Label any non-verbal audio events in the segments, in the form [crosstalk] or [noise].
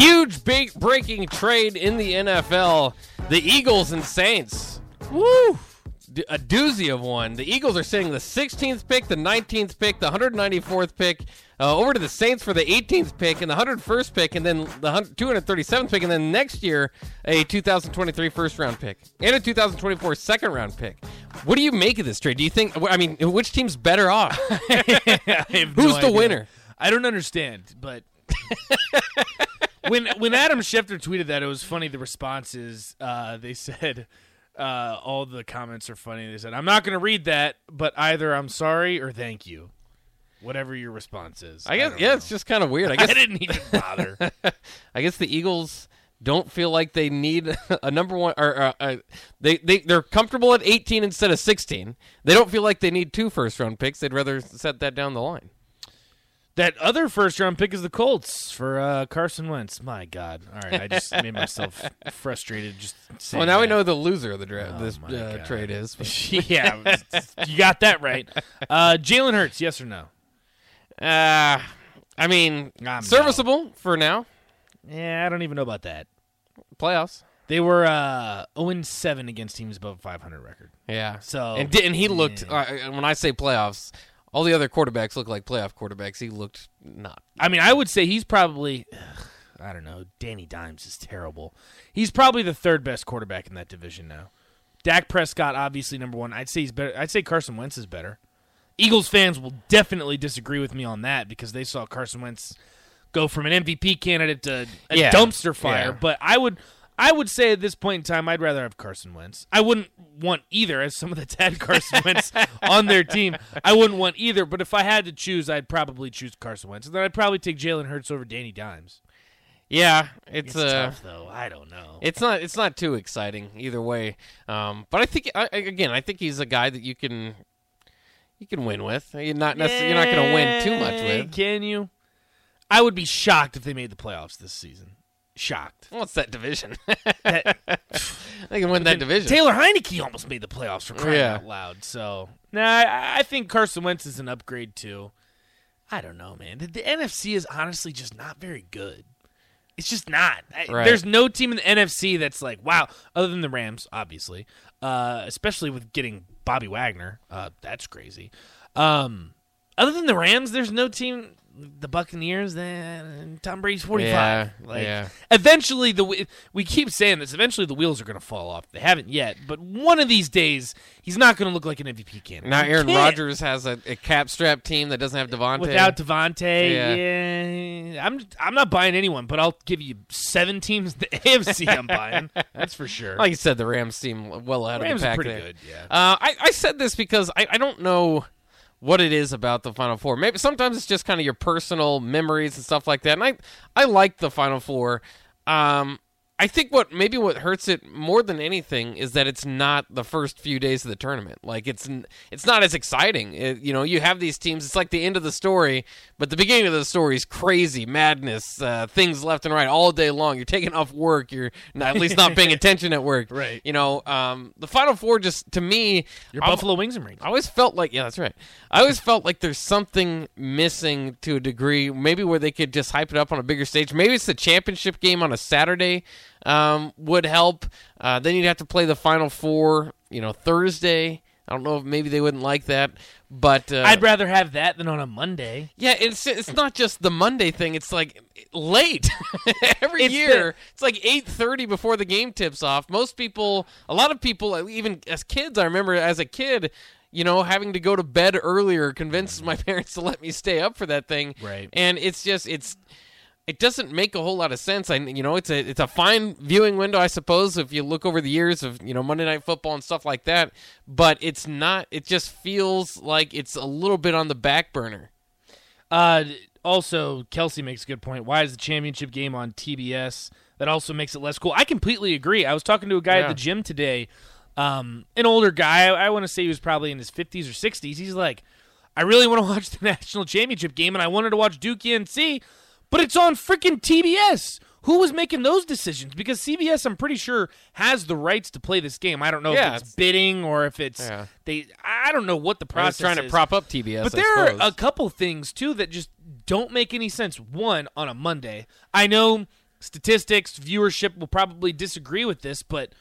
Huge big breaking trade in the NFL. The Eagles and Saints. Woo! A doozy of one. The Eagles are sending the 16th pick, the 19th pick, the 194th pick uh, over to the Saints for the 18th pick and the 101st pick, and then the 237th pick, and then next year a 2023 first round pick and a 2024 second round pick. What do you make of this trade? Do you think? I mean, which team's better off? [laughs] Have [laughs] no Who's the idea. winner? I don't understand, but when when Adam Schefter tweeted that, it was funny. The responses uh, they said uh, all the comments are funny. They said, "I'm not going to read that, but either I'm sorry or thank you." Whatever your response is, I guess. don't yeah, know. it's just kind of weird. I [laughs] guess I didn't even bother. [laughs] I guess the Eagles don't feel like they need [laughs] a number one or uh, uh, they they they're comfortable at 18 instead of 16. They don't feel like they need two first round picks. They'd rather set that down the line. That other first round pick is the Colts for uh, Carson Wentz. My God! All right, I just [laughs] made myself frustrated. Just saying Well, now we know the loser of the draft. Oh, this uh, trade is. [laughs] yeah, you got that right. [laughs] Uh, Jalen Hurts, yes or no? Uh, I mean, I'm serviceable for now. Yeah, I don't even know about that. Playoffs. They were uh, 0 7 against teams above 500 record. Yeah. So and and he looked. yeah. Uh, when I say playoffs, all the other quarterbacks look like playoff quarterbacks. He looked not. I mean, I would say he's probably, ugh, I don't know, Danny Dimes is terrible. He's probably the third best quarterback in that division now. Dak Prescott, obviously number one. I'd say he's better. I'd say Carson Wentz is better. Eagles fans will definitely disagree with me on that because they saw Carson Wentz go from an MVP candidate to a Yeah, dumpster fire. yeah. But I would, I would say at this point in time, I'd rather have Carson Wentz. I wouldn't want either, as some of the had Carson Wentz on their team. I wouldn't want either. But if I had to choose, I'd probably choose Carson Wentz. And then I'd probably take Jalen Hurts over Danny Dimes. Yeah, it's, It's uh, tough though. I don't know. It's not. It's not too exciting either way. Um, but I think I, I- again, I think he's a guy that you can, you can win with. You're not necessarily. You're not going to win too much with. Can you? I would be shocked if they made the playoffs this season. Shocked. What's that division? [laughs] That- they can win that division. Taylor Heinicke almost made the playoffs for crying Yeah. out loud. So, nah, I, I think Carson Wentz is an upgrade too. I don't know, man. The, the NFC is honestly just not very good. It's just not. I- Right. There's no team in the NFC that's like, wow, other than the Rams, obviously. Uh, especially with getting Bobby Wagner. Uh, that's crazy. Um, other than the Rams, there's no team. The Buccaneers, then Tom Brady's 45. Yeah, like, yeah. Eventually, the we keep saying this. Eventually, the wheels are going to fall off. They haven't yet, but one of these days, he's not going to look like an MVP candidate. Now Aaron. Rodgers has a, a cap strap team that doesn't have Davante. Without Davante, Yeah. yeah. I'm I'm not buying anyone, but I'll give you seven teams the [laughs] AFC I'm buying. That's for sure. like you said, the Rams seem well ahead Rams of the pack. pretty there. good, yeah. Uh, I, I said this because I, I don't know what it is about the Final Four. Maybe sometimes it's just kind of your personal memories and stuff like that. And I I like the Final Four. Um, I think what maybe what hurts it more than anything is that it's not the first few days of the tournament. Like it's it's not as exciting. It- you know, you have these teams. It's like the end of the story, but the beginning of the story is crazy madness, uh, things left and right all day long. You're taking off work. You're not, at least not paying [laughs] attention at work. Right. You know, um, the Final Four just to me, Your I'm- Buffalo Wings and Rings. I always felt like yeah, that's right. I always felt like there's something missing to a degree. Maybe where they could just hype it up on a bigger stage. Maybe it's the championship game on a Saturday um, would help. Uh, then you'd have to play the Final Four, you know, Thursday. I don't know if maybe they wouldn't like that, but uh, I'd rather have that than on a Monday. yeah, it's it's not just the Monday thing. It's like late [laughs] every It's year. it's like eight thirty before the game tips off. Most people, a lot of people, even as kids, I remember as a kid, you know, having to go to bed earlier, convince my [laughs] parents to let me stay up for that thing. Right. And it's just it's. It doesn't make a whole lot of sense. I, you know, it's a it's a fine viewing window, I suppose, if you look over the years of you know Monday Night Football and stuff like that. But it's not. It just feels like it's a little bit on the back burner. Uh, also, Kelsey makes a good point. Why is the championship game on TBS? That also makes it less cool. I completely agree. I was talking to a guy Yeah. at the gym today, um, an older guy. I, I want to say he was probably in his 50s or 60s. He's like, I really want to [laughs] watch the national championship game, and I wanted to watch Duke UNC, but it's on freaking TBS. Who was making those decisions? Because CBS, I'm pretty sure, has the rights to play this game. I don't know Yeah, if it's it's- bidding or if it's Yeah. they. I don't know what the I was process trying to is. prop up TBS. But I there are suppose. a couple things too that just don't make any sense. One on a Monday, I know statistics, viewership will probably disagree with this, but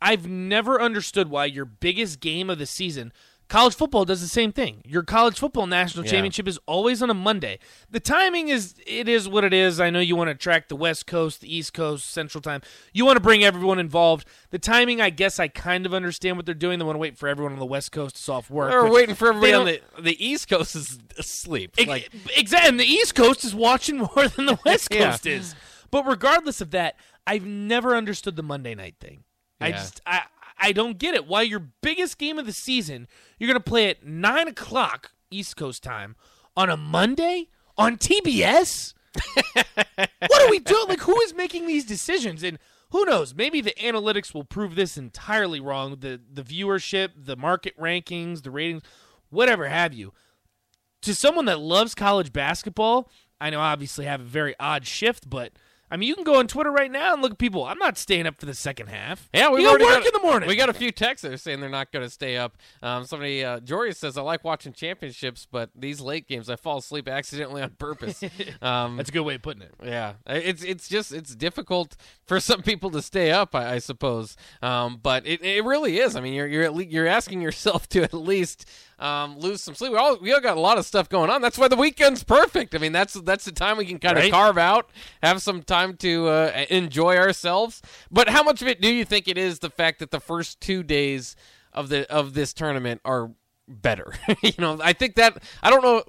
I've never understood why your biggest game of the season College football does the same thing. Your college football national Yeah. championship is always on a Monday. The timing is it is what it is. I know you want to track the West Coast, the East Coast, Central Time. You want to bring everyone involved. The timing, I guess, I kind of understand what they're doing. They want to wait for everyone on the West Coast to soft work. Or which waiting for everybody on the the East Coast is asleep. Ex- like exactly. And the East Coast is watching [laughs] more than the [laughs] West Yeah. Coast is. But regardless of that, I've never understood the Monday night thing. I just I I don't get it. Why your biggest game of the season you're gonna play at nine o'clock East Coast time on a Monday on TBS? [laughs] what are we doing? Like who is making these decisions? And who knows? Maybe the analytics will prove this entirely wrong. The the viewership, the market rankings, the ratings, whatever have you to someone that loves college basketball, I know I obviously have a very odd shift, but I mean, you can go on Twitter right now and look at people. I'm not staying up for the second half. Yeah, we got work in the morning. We got a few texts that are saying they're not going to stay up. Um, somebody, uh, Jory says, I like watching championships, but these late games, I fall asleep accidentally on purpose. [laughs] Um, That's a good way of putting it. yeah, it's it's just it's difficult for some people to stay up, I, I suppose. Um, but it, it really is. I mean, you're you're at le- you're asking yourself to at least um, lose some sleep. We all we all got a lot of stuff going on. That's why the weekend's perfect. I mean, that's that's the time we can kind of carve out, have some time to uh, enjoy ourselves. But how much of it do you think it is the fact that the first two days of the of this tournament are better? [laughs] you know, I think that I don't know.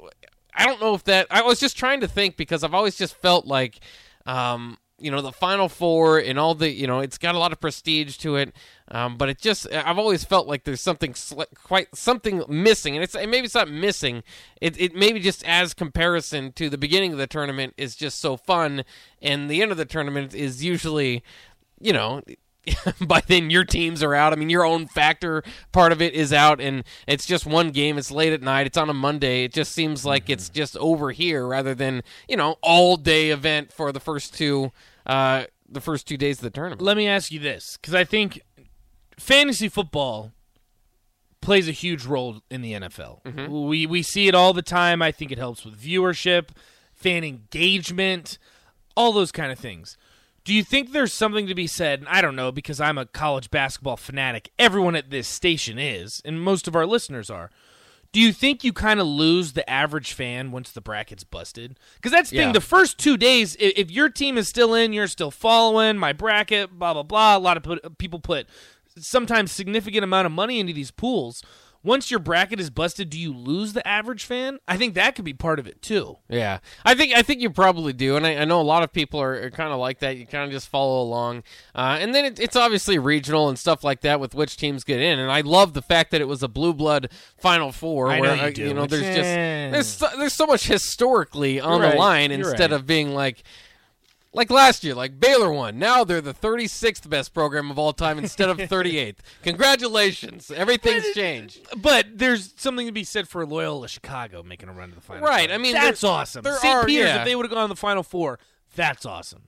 I don't know if that. I was just trying to think because I've always just felt like, um, you know, the Final Four and all the, you know, it's got a lot of prestige to it. Um, but it just, I've always felt like there's something sli- quite something missing, and it's and maybe it's not missing. It it maybe just as comparison to the beginning of the tournament is just so fun, and the end of the tournament is usually, you know. [laughs] by then your teams are out. I mean, your own factor part of it is out, and it's just one game. It's late at night. It's on a Monday. It just seems like it's just over here rather than you know all day event for the first two, uh, the first two days of the tournament. Let me ask you this, because I think fantasy football plays a huge role in the NFL. Mm-hmm. We we see it all the time. I think it helps with viewership, fan engagement, all those kind of things. Do you think there's something to be said? And I don't know because I'm a college basketball fanatic. Everyone at this station is, and most of our listeners are. Do you think you kind of lose the average fan once the bracket's busted? Because that's the Yeah. thing. The first two days, if your team is still in, you're still following my bracket, blah blah blah. A lot of put, people put sometimes significant amount of money into these pools. Once your bracket is busted, do you lose the average fan? I think that could be part of it too. Yeah, I think I think you probably do, and I, I know a lot of people are, are kind of like that. You kind of just follow along, uh, and then it, it's obviously regional and stuff like that with which teams get in. And I love the fact that it was a blue blood Final Four, I know where you uh, do, know which- there's just there's so, there's so much historically on You're the right, line you're instead right. of being like. Like last year, like Baylor won. Now they're the 36th best program of all time instead of [laughs] 38th. Congratulations. Everything's changed. But there's something to be said for Loyola Chicago making a run to the final. Right, Four. I mean, that's awesome. there St. are- Peter's, yeah. if they would have gone to the final four, that's awesome.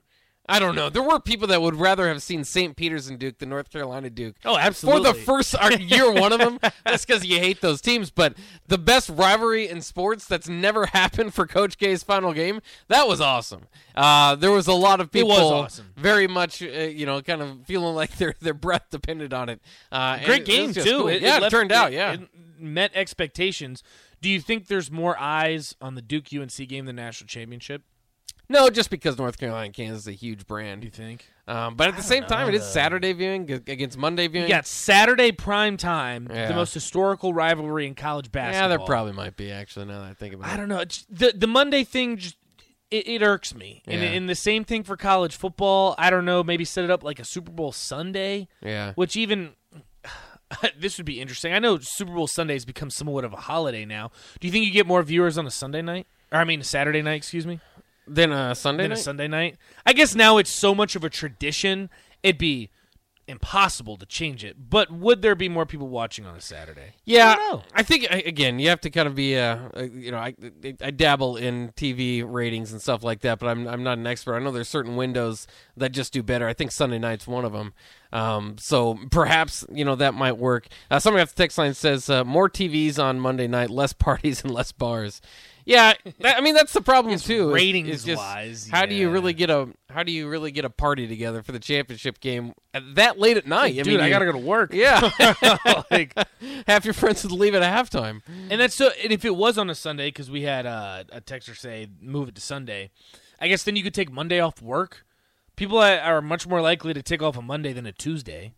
I don't know. There were people that would rather have seen St. Peter's and Duke than North Carolina Duke. Oh, absolutely. For the first uh, [laughs] year one of them, that's because you hate those teams. But the best rivalry in sports that's never [laughs] happened for Coach K's final game, that was awesome. Uh, there was a lot of It people was awesome. very much, uh, you know, kind of feeling like their their breath depended on it. Uh, Great it- it game too. cool. It, yeah, it left- turned out. Yeah, it met expectations. Do you think there's more eyes on the Duke UNC game than national championship? No, just because North Carolina and Kansas is a huge brand. Do you think? Um, but at the same time, it is Saturday viewing g- against Monday viewing. You got Saturday prime time, Yeah. the most historical rivalry in college basketball. yeah, there probably might be actually. Now that I think about it. I don't know. It's- The the Monday thing just it, it irks me. And, Yeah. and the same thing for college football. I don't know. Maybe set it up like a Super Bowl Sunday, Yeah. which even [sighs] this would be interesting. I know Super Bowl Sunday has become somewhat of a holiday now. Do you think you get more viewers on a Sunday night? Or I mean, a Saturday night, excuse me, Then uh, Sunday than a. Sunday night? I guess now it's so much of a tradition. It'd be impossible to change it. But would there be more people watching on a Saturday? Yeah, I don't know. I think I- again you have to kind of be uh, uh, you know I I dabble in TV ratings and stuff like that, but I'm I'm not an expert. I know there's certain windows that just do better. I think Sunday night's one of them. Um, so perhaps you know that might work. Uh, somebody off the text line says uh, more TVs on Monday night, less [laughs] parties and less bars. Yeah, that, I mean that's the problem It's too. ratings is just wise, how do you really get a how do you really get a party together for the championship game that late at night? I Dude, mean, I gotta go to work. Yeah, [laughs] [laughs] like, half your friends would leave at halftime. and that's so. And if it was on a Sunday, because we had uh, a texter say move it to Sunday, I guess then you could take Monday off work. People are much more likely to take off a Monday than a Tuesday.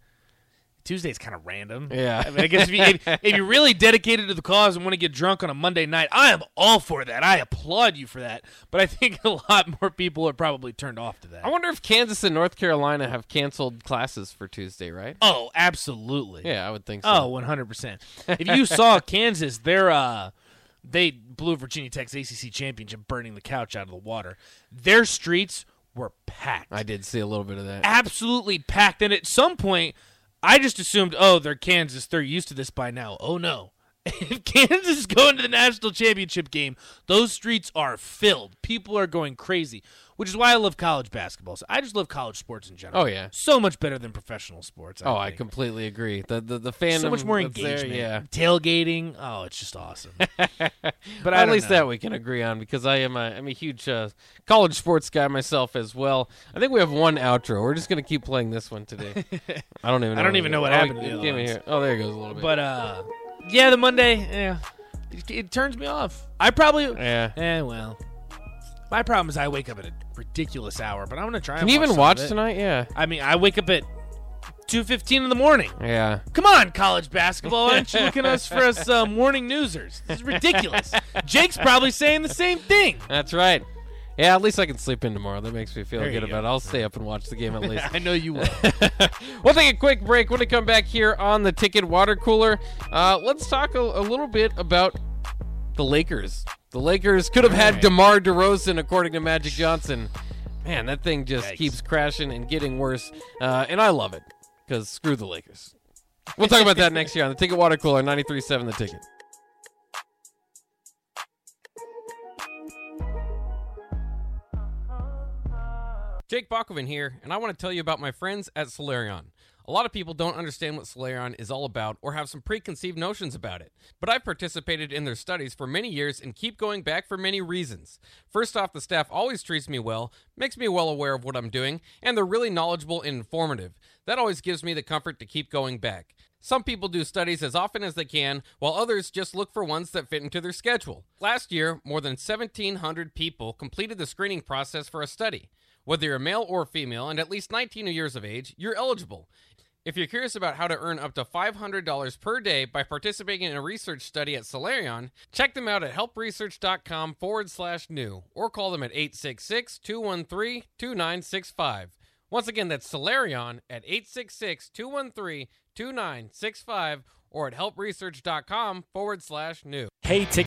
Tuesday's kind of random. Yeah. I mean, I guess if, you, if, if you're really dedicated to the cause and want to get drunk on a Monday night, I am all for that. I applaud you for that. But I think [laughs] a lot more people are probably turned off to that. I wonder if Kansas and North Carolina have canceled classes for Tuesday, right? Oh, absolutely. Yeah, I would think so. Oh, 100%. if you saw [laughs] Kansas, they're uh they blew Virginia Tech's ACC championship burning the couch out of the water. Their streets were packed. I did see a little bit of that. Absolutely packed. And at some point, I just assumed, "Oh, they're Kansas. They're used to this by now." Oh no. [laughs] If Kansas is going to the national championship game, those streets are filled. People are going crazy, which is why I love college basketball. So I just love college sports in general. Oh, yeah. so much better than professional sports. Oh, I completely agree. The the the fandom so much more that's there, engagement. yeah. Tailgating. Oh, it's just awesome. [laughs] but I at least know. that we can agree on because I am a I'm a huge uh, college sports guy myself as well. I think we have one outro. We're just gonna keep playing this one today. [laughs] I don't even. Know I don't even know what oh, happened to it the came in here. Oh, there it goes a little bit. But uh, yeah, the Monday, yeah, it, it turns me off. I probably, yeah. eh, well, my problem is I wake up at a ridiculous hour, but I'm gonna try. Can and you even watch tonight? Yeah. I mean, I wake up at two fifteen in the morning. Yeah. Come on, college basketball! Why don't you [laughs] looking at us for us uh, morning newsers? This is ridiculous. [laughs] Jake's probably saying the same thing. That's right. Yeah, at least I can sleep in tomorrow. That makes me feel There good go. about it. I'll stay up and watch the game at least. [laughs] I know you will. [laughs] we'll take a quick break. When we come back here on the Ticket Water Cooler, uh, let's talk a, a little bit about the Lakers. The Lakers could have had Right. DeMar DeRozan, according to Magic Johnson. Man, that thing just Yikes. keeps crashing and getting worse, uh, and I love it because screw the Lakers. We'll talk about that [laughs] next year on the Ticket Water Cooler, 93.7 The Ticket. Jake Bakoven here, and I want to tell you about my friends at Celerion. A lot of people don't understand what Celerion is all about or have some preconceived notions about it, but I've participated in their studies for many years and keep going back for many reasons. First off, the staff always treats me well, makes me well aware of what I'm doing, and they're really knowledgeable and informative. That always gives me the comfort to keep going back. Some people do studies as often as they can, while others just look for ones that fit into their schedule. Last year, more than 1,700 people completed the screening process for a study. Whether you're male or female and at least 19 years of age, you're eligible. If you're curious about how to earn up to $500 per day by participating in a research study at Celerion, check them out at helpresearch.com forward slash new or call them at 866 213 2965. Once again, that's Celerion at 866 213 2965 or at helpresearch.com forward slash new. hey, Ticket.